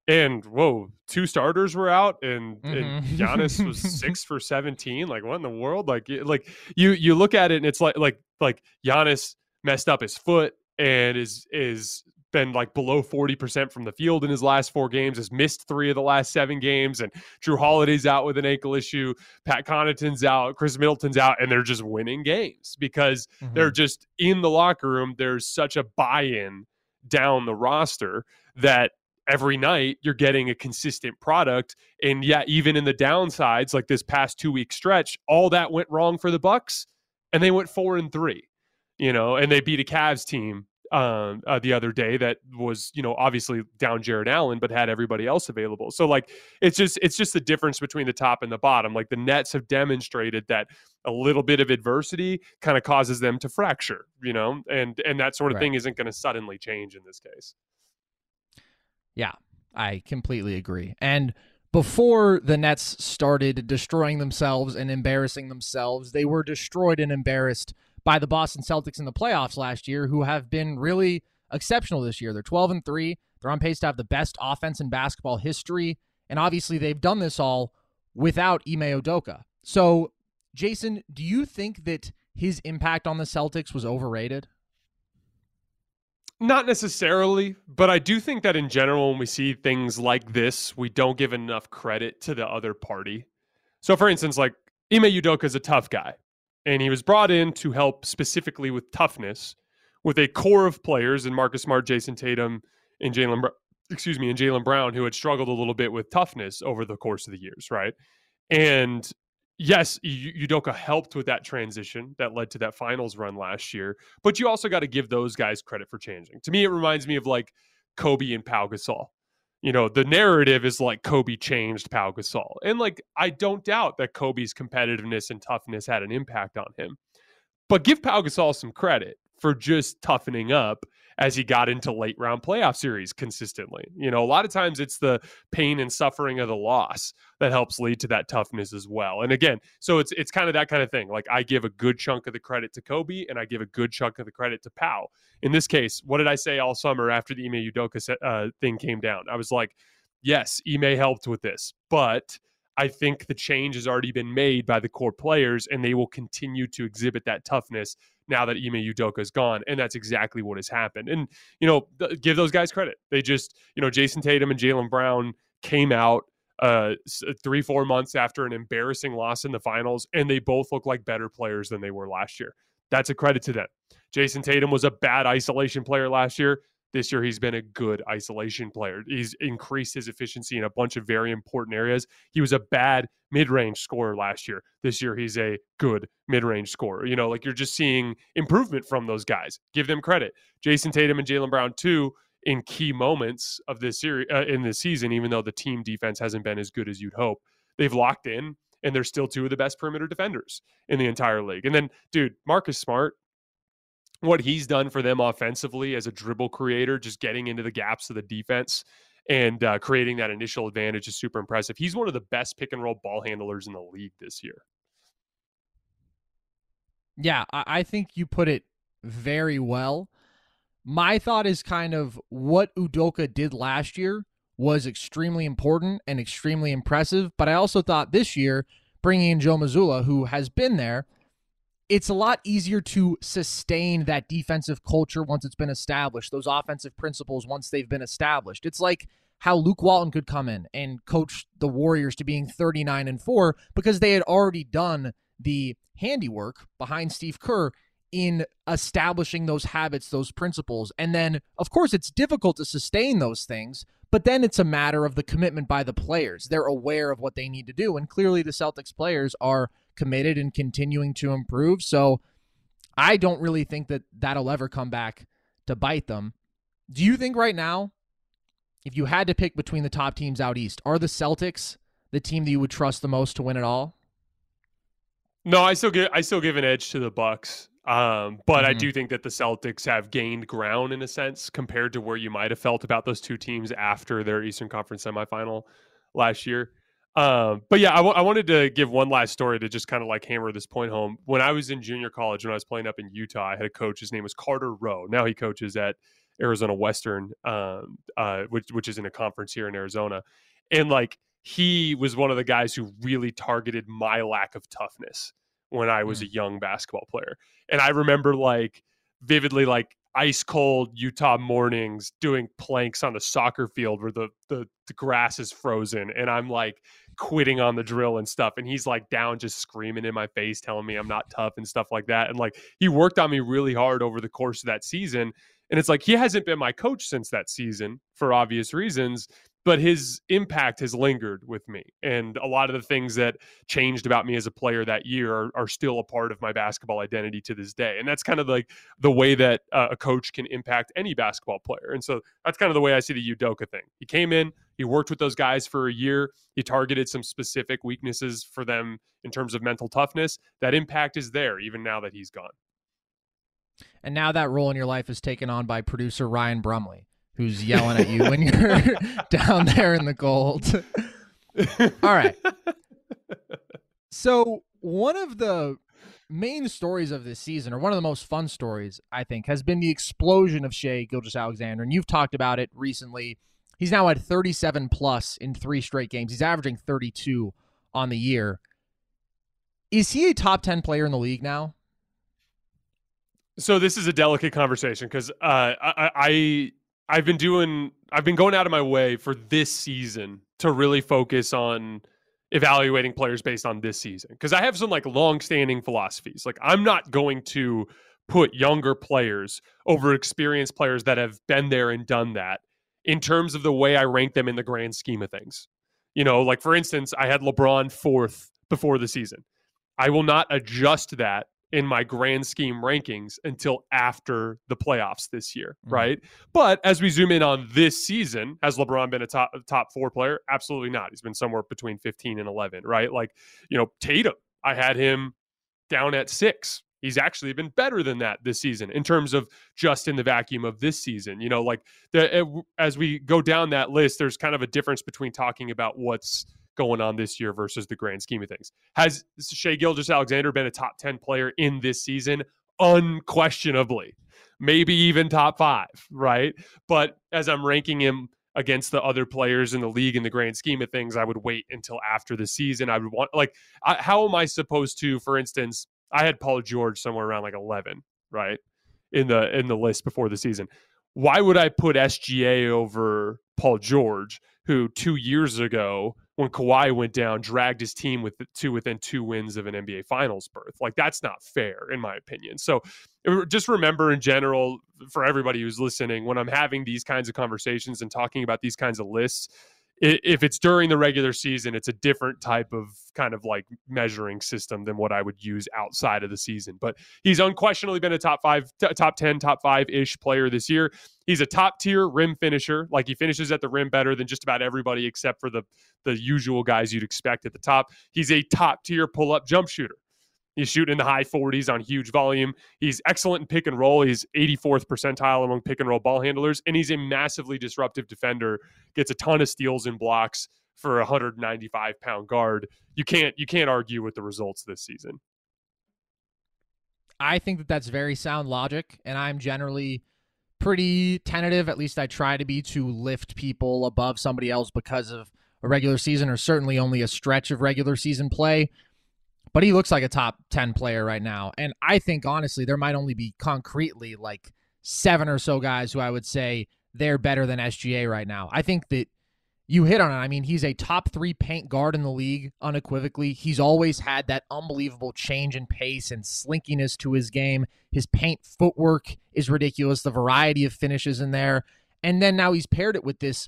And whoa, two starters were out, and, mm-hmm. and Giannis was six for seventeen. Like what in the world? Like like you you look at it and it's like like like Giannis messed up his foot and is is been like below 40% from the field in his last four games, has missed three of the last seven games, and Jrue Holiday's out with an ankle issue, Pat Connaughton's out, Khris Middleton's out, and they're just winning games because mm-hmm. they're just in the locker room. There's such a buy-in down the roster that every night you're getting a consistent product and yeah even in the downsides like this past two week stretch all that went wrong for the bucks and they went four and three you know and they beat a Cavs team um, uh, the other day that was you know obviously down Jarrett Allen but had everybody else available so like it's just it's just the difference between the top and the bottom like the Nets have demonstrated that a little bit of adversity kind of causes them to fracture you know and and that sort of right. thing isn't going to suddenly change in this case Yeah, I completely agree. And before the Nets started destroying themselves and embarrassing themselves, they were destroyed and embarrassed by the Boston Celtics in the playoffs last year, who have been really exceptional this year. They're 12 and 3. They're on pace to have the best offense in basketball history. And obviously, they've done this all without Ime Udoka. So, Jason, do you think that his impact on the Celtics was overrated? Not necessarily, but I do think that in general, when we see things like this, we don't give enough credit to the other party. So, for instance, like Ime Udoka is a tough guy, and he was brought in to help specifically with toughness with a core of players in Marcus Smart, Jayson Tatum, and Jaylen. excuse me, and Jaylen Brown, who had struggled a little bit with toughness over the course of the years, right? And yes, Udoka helped with that transition that led to that finals run last year, but you also got to give those guys credit for changing. To me, it reminds me of like Kobe and Pau Gasol. You know, the narrative is like Kobe changed Pau Gasol. And like, I don't doubt that Kobe's competitiveness and toughness had an impact on him. But give Pau Gasol some credit for just toughening up as he got into late round playoff series consistently. You know, a lot of times it's the pain and suffering of the loss that helps lead to that toughness as well. And again, so it's it's kind of that kind of thing. Like I give a good chunk of the credit to Kobe and I give a good chunk of the credit to Pau. In this case, what did I say all summer after the Ime Udoka uh, thing came down? I was like, yes, Ime helped with this, but I think the change has already been made by the core players, and they will continue to exhibit that toughness now that Ime Udoka is gone. And that's exactly what has happened. And, you know, th- give those guys credit. They just, you know, Jayson Tatum and Jaylen Brown came out uh, three, four months after an embarrassing loss in the finals, and they both look like better players than they were last year. That's a credit to them. Jayson Tatum was a bad isolation player last year. This year, he's been a good isolation player. He's increased his efficiency in a bunch of very important areas. He was a bad mid range scorer last year. This year, he's a good mid range scorer. You know, like you're just seeing improvement from those guys. Give them credit. Jayson Tatum and Jaylen Brown, too, in key moments of this series, uh, in this season, even though the team defense hasn't been as good as you'd hope. They've locked in and they're still two of the best perimeter defenders in the entire league. And then, dude, Marcus Smart, what he's done for them offensively as a dribble creator, just getting into the gaps of the defense and uh, creating that initial advantage is super impressive. He's one of the best pick and roll ball handlers in the league this year. Yeah, I think you put it very well. My thought is kind of what Udoka did last year was extremely important and extremely impressive, but I also thought this year bringing in Joe Mazzulla, who has been there, it's a lot easier to sustain that defensive culture once it's been established, those offensive principles once they've been established. It's like how Luke Walton could come in and coach the Warriors to being 39 and 4 because they had already done the handiwork behind Steve Kerr in establishing those habits, those principles. And then, of course, it's difficult to sustain those things, but then it's a matter of the commitment by the players. They're aware of what they need to do. And clearly, the Celtics players are committed and continuing to improve. So I don't really think that that'll ever come back to bite them. Do you think right now, if you had to pick between the top teams out east, are the Celtics the team that you would trust the most to win it all? No, I still give I still give an edge to the Bucks. Um, but mm-hmm. I do think that the Celtics have gained ground in a sense compared to where you might have felt about those two teams after their Eastern Conference semifinal last year. Um, but yeah, I, w- I wanted to give one last story to just kind of like hammer this point home. When I was in junior college, when I was playing up in Utah, I had a coach. His name was Carter Rowe. Now he coaches at Arizona Western, um, uh, which which is in a conference here in Arizona, and like he was one of the guys who really targeted my lack of toughness when I was mm. a young basketball player. And I remember like vividly like ice cold Utah mornings doing planks on the soccer field where the, the, the grass is frozen and I'm like quitting on the drill and stuff and he's like down just screaming in my face telling me I'm not tough and stuff like that and like he worked on me really hard over the course of that season and it's like he hasn't been my coach since that season for obvious reasons but his impact has lingered with me. And a lot of the things that changed about me as a player that year are, are still a part of my basketball identity to this day. And that's kind of like the way that uh, a coach can impact any basketball player. And so that's kind of the way I see the Udoka thing. He came in, he worked with those guys for a year, he targeted some specific weaknesses for them in terms of mental toughness. That impact is there even now that he's gone. And now that role in your life is taken on by producer Ryan Brumley who's yelling at you when you're down there in the gold. All right. So, one of the main stories of this season, or one of the most fun stories, I think, has been the explosion of Shai Gilgeous-Alexander. And you've talked about it recently. He's now at 37 plus in three straight games. He's averaging 32 on the year. Is he a top 10 player in the league now? So this is a delicate conversation because uh, I, I I've been doing I've been going out of my way for this season to really focus on evaluating players based on this season because I have some like long-standing philosophies. Like I'm not going to put younger players over experienced players that have been there and done that in terms of the way I rank them in the grand scheme of things. You know, like for instance, I had LeBron fourth before the season. I will not adjust that in my grand scheme rankings until after the playoffs this year, mm. right? But as we zoom in on this season, has LeBron been a top top 4 player? Absolutely not. He's been somewhere between 15 and 11, right? Like, you know, Tatum, I had him down at 6. He's actually been better than that this season in terms of just in the vacuum of this season. You know, like the, eh, as we go down that list, there's kind of a difference between talking about what's going on this year versus the grand scheme of things. Has Shai Gilgeous-Alexander been a top 10 player in this season? Unquestionably. Maybe even top five, right? But as I'm ranking him against the other players in the league in the grand scheme of things, I would wait until after the season. I would want, like, I, how am I supposed to, for instance, I had Paul George somewhere around like 11, right? In the in the list before the season. Why would I put SGA over Paul George, who 2 years ago when Kawhi went down, dragged his team with to within two wins of an NBA Finals berth. Like that's not fair, in my opinion. So uh, just remember, in general, for everybody who's listening, when I'm having these kinds of conversations and talking about these kinds of lists, if it's during the regular season, it's a different type of kind of like measuring system than what I would use outside of the season. But he's unquestionably been a top five, t- top 10, top five ish player this year. He's a top tier rim finisher. Like he finishes at the rim better than just about everybody except for the, the usual guys you'd expect at the top. He's a top tier pull up jump shooter. He's shooting in the high 40s on huge volume. He's excellent in pick and roll. He's 84th percentile among pick and roll ball handlers, and he's a massively disruptive defender. Gets a ton of steals and blocks for a 195 pound guard. You can't you can't argue with the results this season. I think that that's very sound logic, and I'm generally pretty tentative. At least I try to be to lift people above somebody else because of a regular season, or certainly only a stretch of regular season play but he looks like a top 10 player right now. And I think, honestly, there might only be concretely like seven or so guys who I would say they're better than SGA right now. I think that you hit on it. I mean, he's a top three paint guard in the league unequivocally. He's always had that unbelievable change in pace and slinkiness to his game. His paint footwork is ridiculous, the variety of finishes in there. And then now he's paired it with this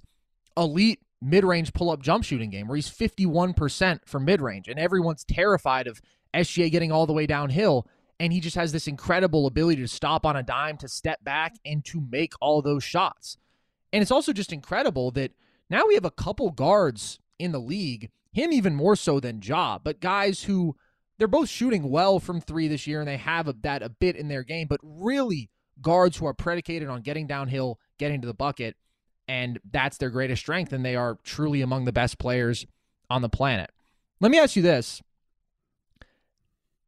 elite mid range pull up jump shooting game where he's 51% for mid range. And everyone's terrified of SGA getting all the way downhill. And he just has this incredible ability to stop on a dime, to step back, and to make all those shots. And it's also just incredible that now we have a couple guards in the league, him even more so than Ja, but guys who they're both shooting well from three this year and they have a, that a bit in their game, but really guards who are predicated on getting downhill, getting to the bucket and that's their greatest strength, and they are truly among the best players on the planet. Let me ask you this.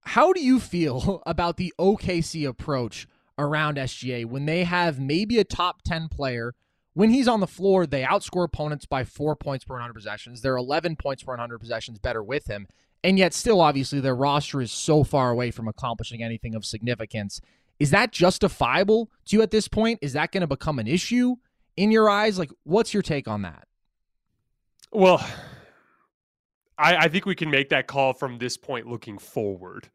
How do you feel about the OKC approach around SGA when they have maybe a top 10 player? When he's on the floor, they outscore opponents by four points per 100 possessions. They're 11 points per 100 possessions better with him. And yet, still, obviously, their roster is so far away from accomplishing anything of significance. Is that justifiable to you at this point? Is that going to become an issue? In your eyes? Like, what's your take on that? Well, I, I think we can make that call from this point looking forward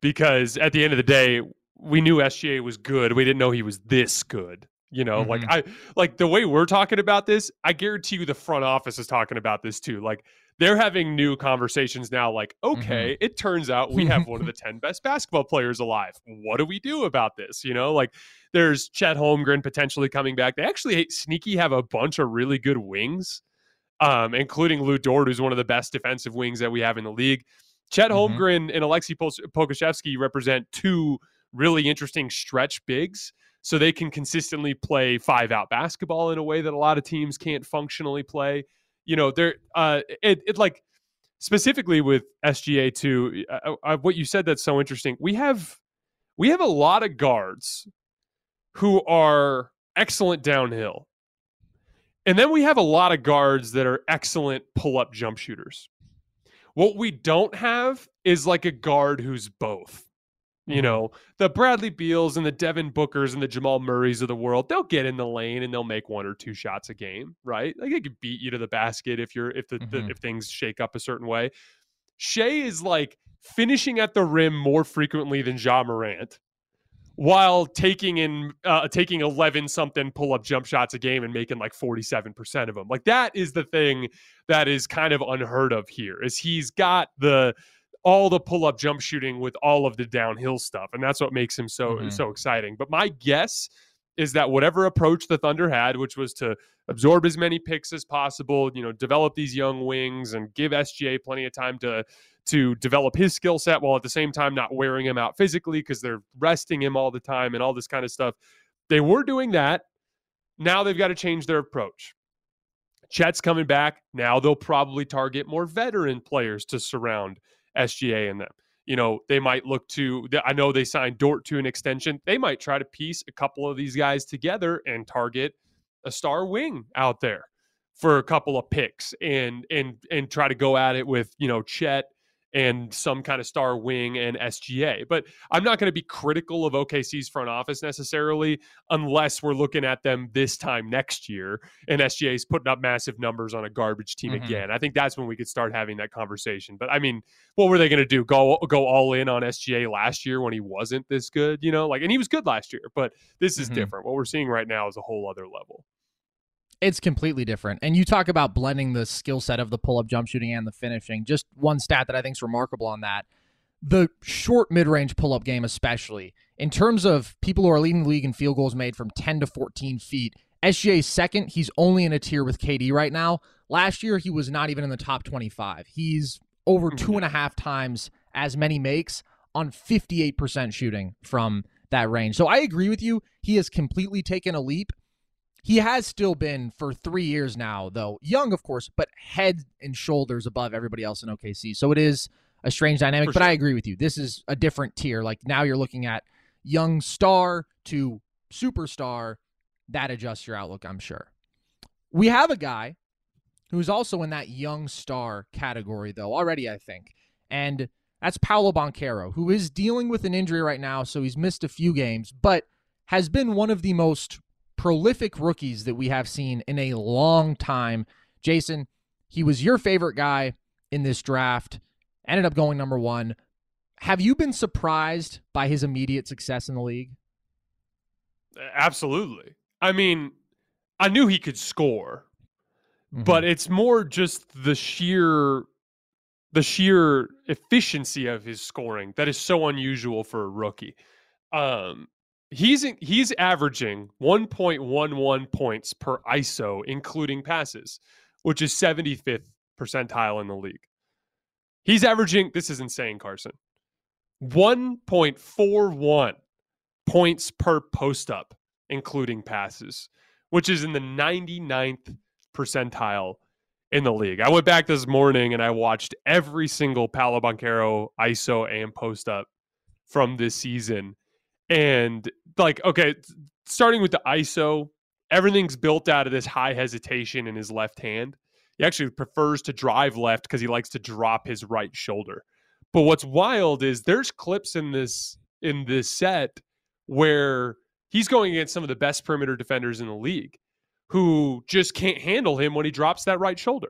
because at the end of the day, we knew SGA was good. We didn't know he was this good. You know, mm-hmm. like I like the way we're talking about this, I guarantee you the front office is talking about this too. Like they're having new conversations now like okay mm-hmm. it turns out we have one of the 10 best basketball players alive what do we do about this you know like there's Chet Holmgren potentially coming back they actually sneaky have a bunch of really good wings um, including Lu Dort who's one of the best defensive wings that we have in the league Chet mm-hmm. Holmgren and Aleksej Pokusevski represent two really interesting stretch bigs so they can consistently play five out basketball in a way that a lot of teams can't functionally play. You know, they're uh, it, it like specifically with SGA too. Uh, uh, what you said that's so interesting. We have we have a lot of guards who are excellent downhill. And then we have a lot of guards that are excellent pull up jump shooters. What we don't have is like a guard who's both. You Mhm. know, the Bradley Beals and the Devin Bookers and the Jamal Murrays of the world, they'll get in the lane and they'll make one or two shots a game, right? Like they could beat you to the basket if you're if the, the Mhm. if things shake up a certain way. Shai is like finishing at the rim more frequently than Ja Morant while taking in uh, taking 11 something pull up jump shots a game and making like 47% of them. Like that is the thing that is kind of unheard of here is he's got the all the pull up jump shooting with all of the downhill stuff and that's what makes him so Mhm. so exciting. But my guess is that whatever approach the Thunder had, which was to absorb as many picks as possible, you know, develop these young wings and give SGA plenty of time to to develop his skill set while at the same time not wearing him out physically because they're resting him all the time and all this kind of stuff. They were doing that. Now they've got to change their approach. Chet's coming back. Now they'll probably target more veteran players to surround SGA and them. You know, they might look to, I know they signed Dort to an extension. They might try to piece a couple of these guys together and target a star wing out there for a couple of picks and and and try to go at it with, you know, Chet and some kind of star wing and SGA. But I'm not going to be critical of OKC's front office necessarily unless we're looking at them this time next year and SGA's putting up massive numbers on a garbage team Mhm. again. I think that's when we could start having that conversation. But I mean, what were they going to do? Go go all in on SGA last year when he wasn't this good, you know? Like and he was good last year, but this is Mhm. different. What we're seeing right now is a whole other level. It's completely different. And you talk about blending the skill set of the pull up jump shooting and the finishing. Just one stat that I think is remarkable on that. The short mid range pull up game, especially in terms of people who are leading the league in field goals made from 10 to 14 feet. SGA's second. He's only in a tier with KD right now. Last year, he was not even in the top 25. He's over mm-hmm. two and a half times as many makes on 58% shooting from that range. So I agree with you. He has completely taken a leap. He has still been for three years now, though young, of course, but head and shoulders above everybody else in OKC. So it is a strange dynamic. For but I agree with you. This is a different tier. Like now you're looking at young star to superstar. That adjusts your outlook, I'm sure. We have a guy who's also in that young star category, though, already, I think. And that's Paolo Banchero, who is dealing with an injury right now, so he's missed a few games, but has been one of the most prolific rookies that we have seen in a long time. Jason, he was your favorite guy in this draft, ended up going number one. Have you been surprised by his immediate success in the league? Absolutely. I mean, I knew he could score, Mm-hmm. but it's more just the sheer the sheer efficiency of his scoring that is so unusual for a rookie. Um he's he's averaging 1.11 points per ISO including passes, which is 75th percentile in the league. He's averaging this is insane Carson. 1.41 points per post up including passes, which is in the 99th percentile in the league. I went back this morning and I watched every single Paolo Banchero ISO and post up from this season. And like, okay, starting with the ISO, everything's built out of this high hesitation in his left hand. He actually prefers to drive left because he likes to drop his right shoulder. But what's wild is there's clips in this in this set where he's going against some of the best perimeter defenders in the league who just can't handle him when he drops that right shoulder.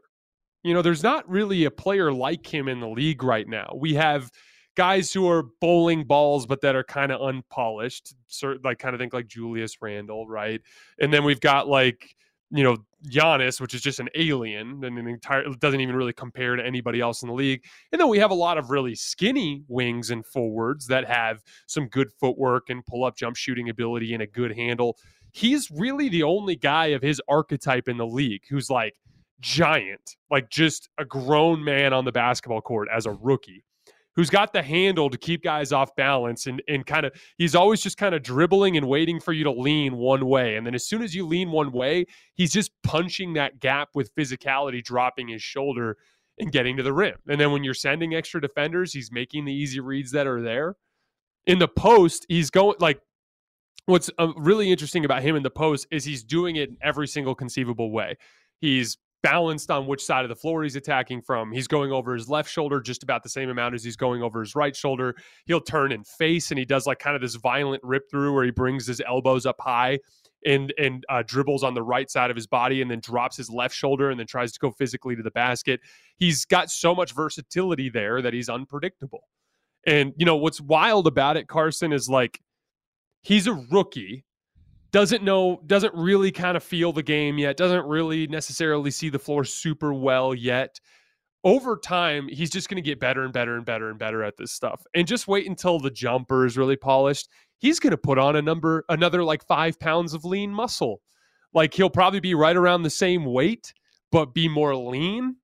You know, there's not really a player like him in the league right now. We have guys who are bowling balls, but that are kind of unpolished, sort like kind of think like Julius Randle, right? And then we've got like, you know, Giannis, which is just an alien and an entire doesn't even really compare to anybody else in the league. And then we have a lot of really skinny wings and forwards that have some good footwork and pull up jump shooting ability and a good handle. He's really the only guy of his archetype in the league who's like giant, like just a grown man on the basketball court as a rookie who's got the handle to keep guys off balance and and kind of he's always just kind of dribbling and waiting for you to lean one way. And then as soon as you lean one way, he's just punching that gap with physicality, dropping his shoulder and getting to the rim. And then when you're sending extra defenders, he's making the easy reads that are there. In the post, he's going like what's uh, really interesting about him in the post is he's doing it in every single conceivable way. He's balanced on which side of the floor he's attacking from. He's going over his left shoulder just about the same amount as he's going over his right shoulder. He'll turn and face, and he does like kind of this violent rip through where he brings his elbows up high and and uh, dribbles on the right side of his body, and then drops his left shoulder, and then tries to go physically to the basket. He's got so much versatility there that he's unpredictable. And you know what's wild about it, Carson, is like he's a rookie doesn't know, doesn't really kind of feel the game yet, doesn't really necessarily see the floor super well yet. Over time, he's just going to get better and better and better and better at this stuff. And just wait until the jumper is really polished. He's going to put on a number, another like five pounds of lean muscle. Like he'll probably be right around the same weight, but be more lean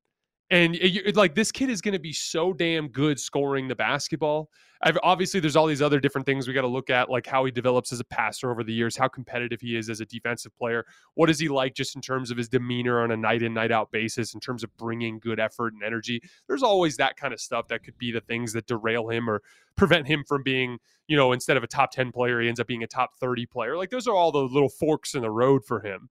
and like this kid is going to be so damn good scoring the basketball. I've, obviously, there's all these other different things we got to look at, like how he develops as a passer over the years, how competitive he is as a defensive player. What is he like just in terms of his demeanor on a night in, night out basis, in terms of bringing good effort and energy? There's always that kind of stuff that could be the things that derail him or prevent him from being, you know, instead of a top 10 player, he ends up being a top 30 player. Like those are all the little forks in the road for him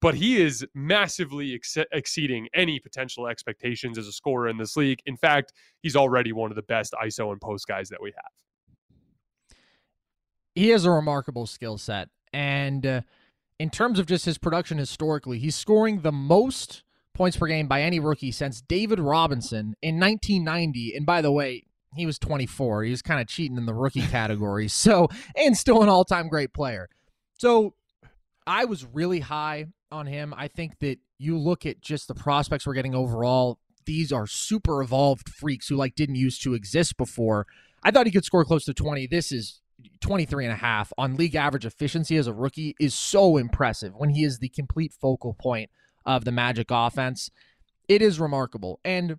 but he is massively ex- exceeding any potential expectations as a scorer in this league. In fact, he's already one of the best ISO and post guys that we have. He has a remarkable skill set. And uh, in terms of just his production historically, he's scoring the most points per game by any rookie since David Robinson in 1990. And by the way, he was 24. He was kind of cheating in the rookie category. So, and still an all time great player. So, I was really high on him. I think that you look at just the prospects we're getting overall, these are super evolved freaks who like didn't used to exist before. I thought he could score close to 20. This is 23 and a half on league average efficiency as a rookie is so impressive when he is the complete focal point of the Magic offense. It is remarkable. And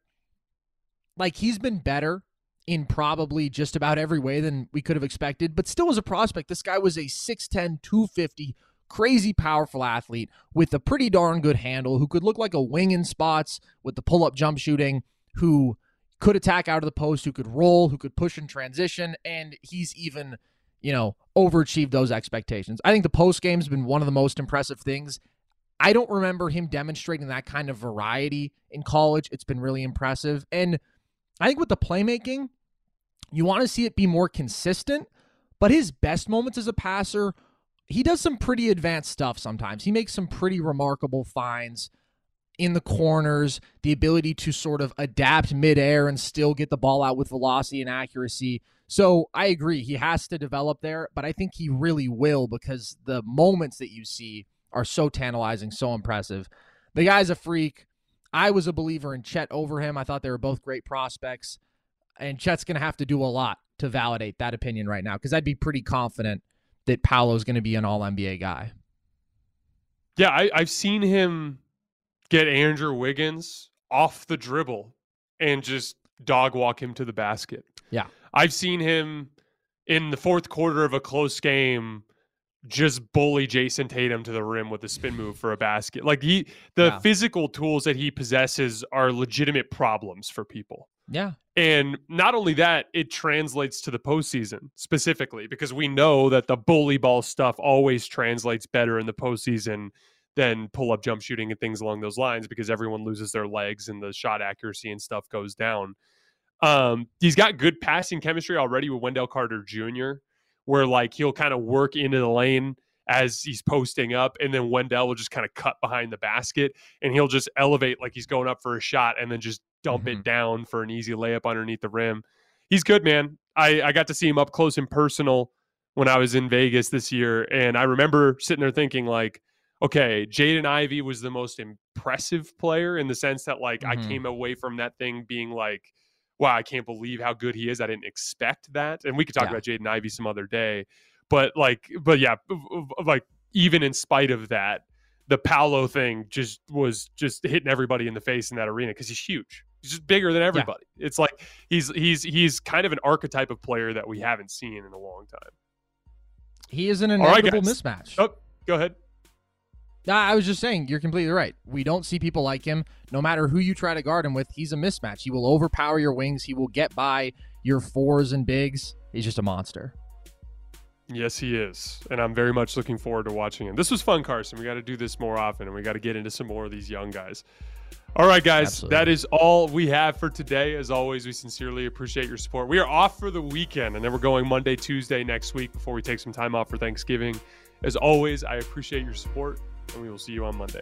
like he's been better in probably just about every way than we could have expected, but still as a prospect, this guy was a 6'10, 250 crazy powerful athlete with a pretty darn good handle who could look like a wing in spots with the pull up jump shooting, who could attack out of the post, who could roll, who could push in transition, and he's even, you know, overachieved those expectations. I think the post game's been one of the most impressive things. I don't remember him demonstrating that kind of variety in college. It's been really impressive. And I think with the playmaking, you want to see it be more consistent, but his best moments as a passer he does some pretty advanced stuff sometimes. He makes some pretty remarkable finds in the corners, the ability to sort of adapt midair and still get the ball out with velocity and accuracy. So I agree, he has to develop there, but I think he really will because the moments that you see are so tantalizing, so impressive. The guy's a freak. I was a believer in Chet over him. I thought they were both great prospects. And Chet's going to have to do a lot to validate that opinion right now because I'd be pretty confident that Paolo's going to be an all NBA guy. Yeah, I, I've seen him get Andrew Wiggins off the dribble and just dog walk him to the basket. Yeah. I've seen him in the fourth quarter of a close game just bully Jayson Tatum to the rim with a spin move for a basket. Like he the yeah. physical tools that he possesses are legitimate problems for people. Yeah. And not only that, it translates to the postseason specifically because we know that the bully ball stuff always translates better in the postseason than pull up jump shooting and things along those lines because everyone loses their legs and the shot accuracy and stuff goes down. Um, he's got good passing chemistry already with Wendell Carter Jr., where like he'll kind of work into the lane as he's posting up, and then Wendell will just kind of cut behind the basket and he'll just elevate like he's going up for a shot and then just dump mm-hmm. it down for an easy layup underneath the rim. He's good, man. I, I got to see him up close and personal when I was in Vegas this year. And I remember sitting there thinking, like, okay, Jaden Ivey was the most impressive player in the sense that, like, mm-hmm. I came away from that thing being like, wow, I can't believe how good he is. I didn't expect that. And we could talk yeah. about Jaden Ivey some other day. But, like, but yeah, like, even in spite of that, the Paolo thing just was just hitting everybody in the face in that arena because he's huge. He's just bigger than everybody. Yeah. It's like he's he's he's kind of an archetype of player that we haven't seen in a long time. He is an inevitable right, mismatch. Oh, go ahead. I was just saying, you're completely right. We don't see people like him. No matter who you try to guard him with, he's a mismatch. He will overpower your wings. He will get by your fours and bigs. He's just a monster. Yes, he is. And I'm very much looking forward to watching him. This was fun, Carson. We got to do this more often and we got to get into some more of these young guys. All right, guys, Absolutely. that is all we have for today. As always, we sincerely appreciate your support. We are off for the weekend, and then we're going Monday, Tuesday next week before we take some time off for Thanksgiving. As always, I appreciate your support, and we will see you on Monday.